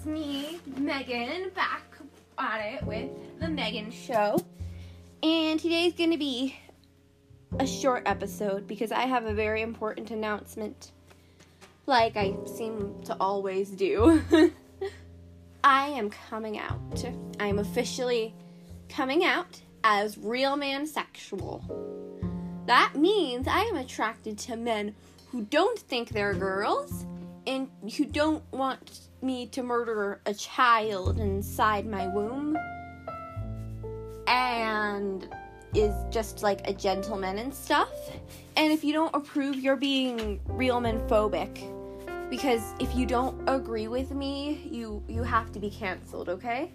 it's me, Megan, back at it with the Megan Show. And today's going to be a short episode because I have a very important announcement, like I seem to always do. I am coming out. I am officially coming out as real man sexual. That means I am attracted to men who don't think they're girls and you don't want me to murder a child inside my womb and is just like a gentleman and stuff. And if you don't approve, you're being real man phobic. Because if you don't agree with me, you you have to be canceled, okay?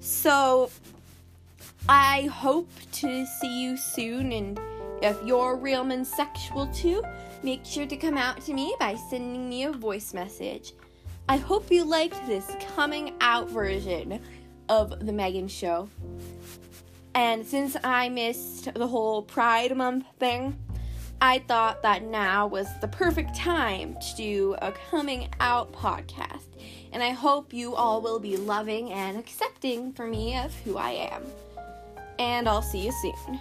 So I hope to see you soon and if you're real man sexual too, make sure to come out to me by sending me a voice message. I hope you liked this coming out version of the Megan Show. And since I missed the whole Pride Month thing, I thought that now was the perfect time to do a coming out podcast. And I hope you all will be loving and accepting for me of who I am. And I'll see you soon.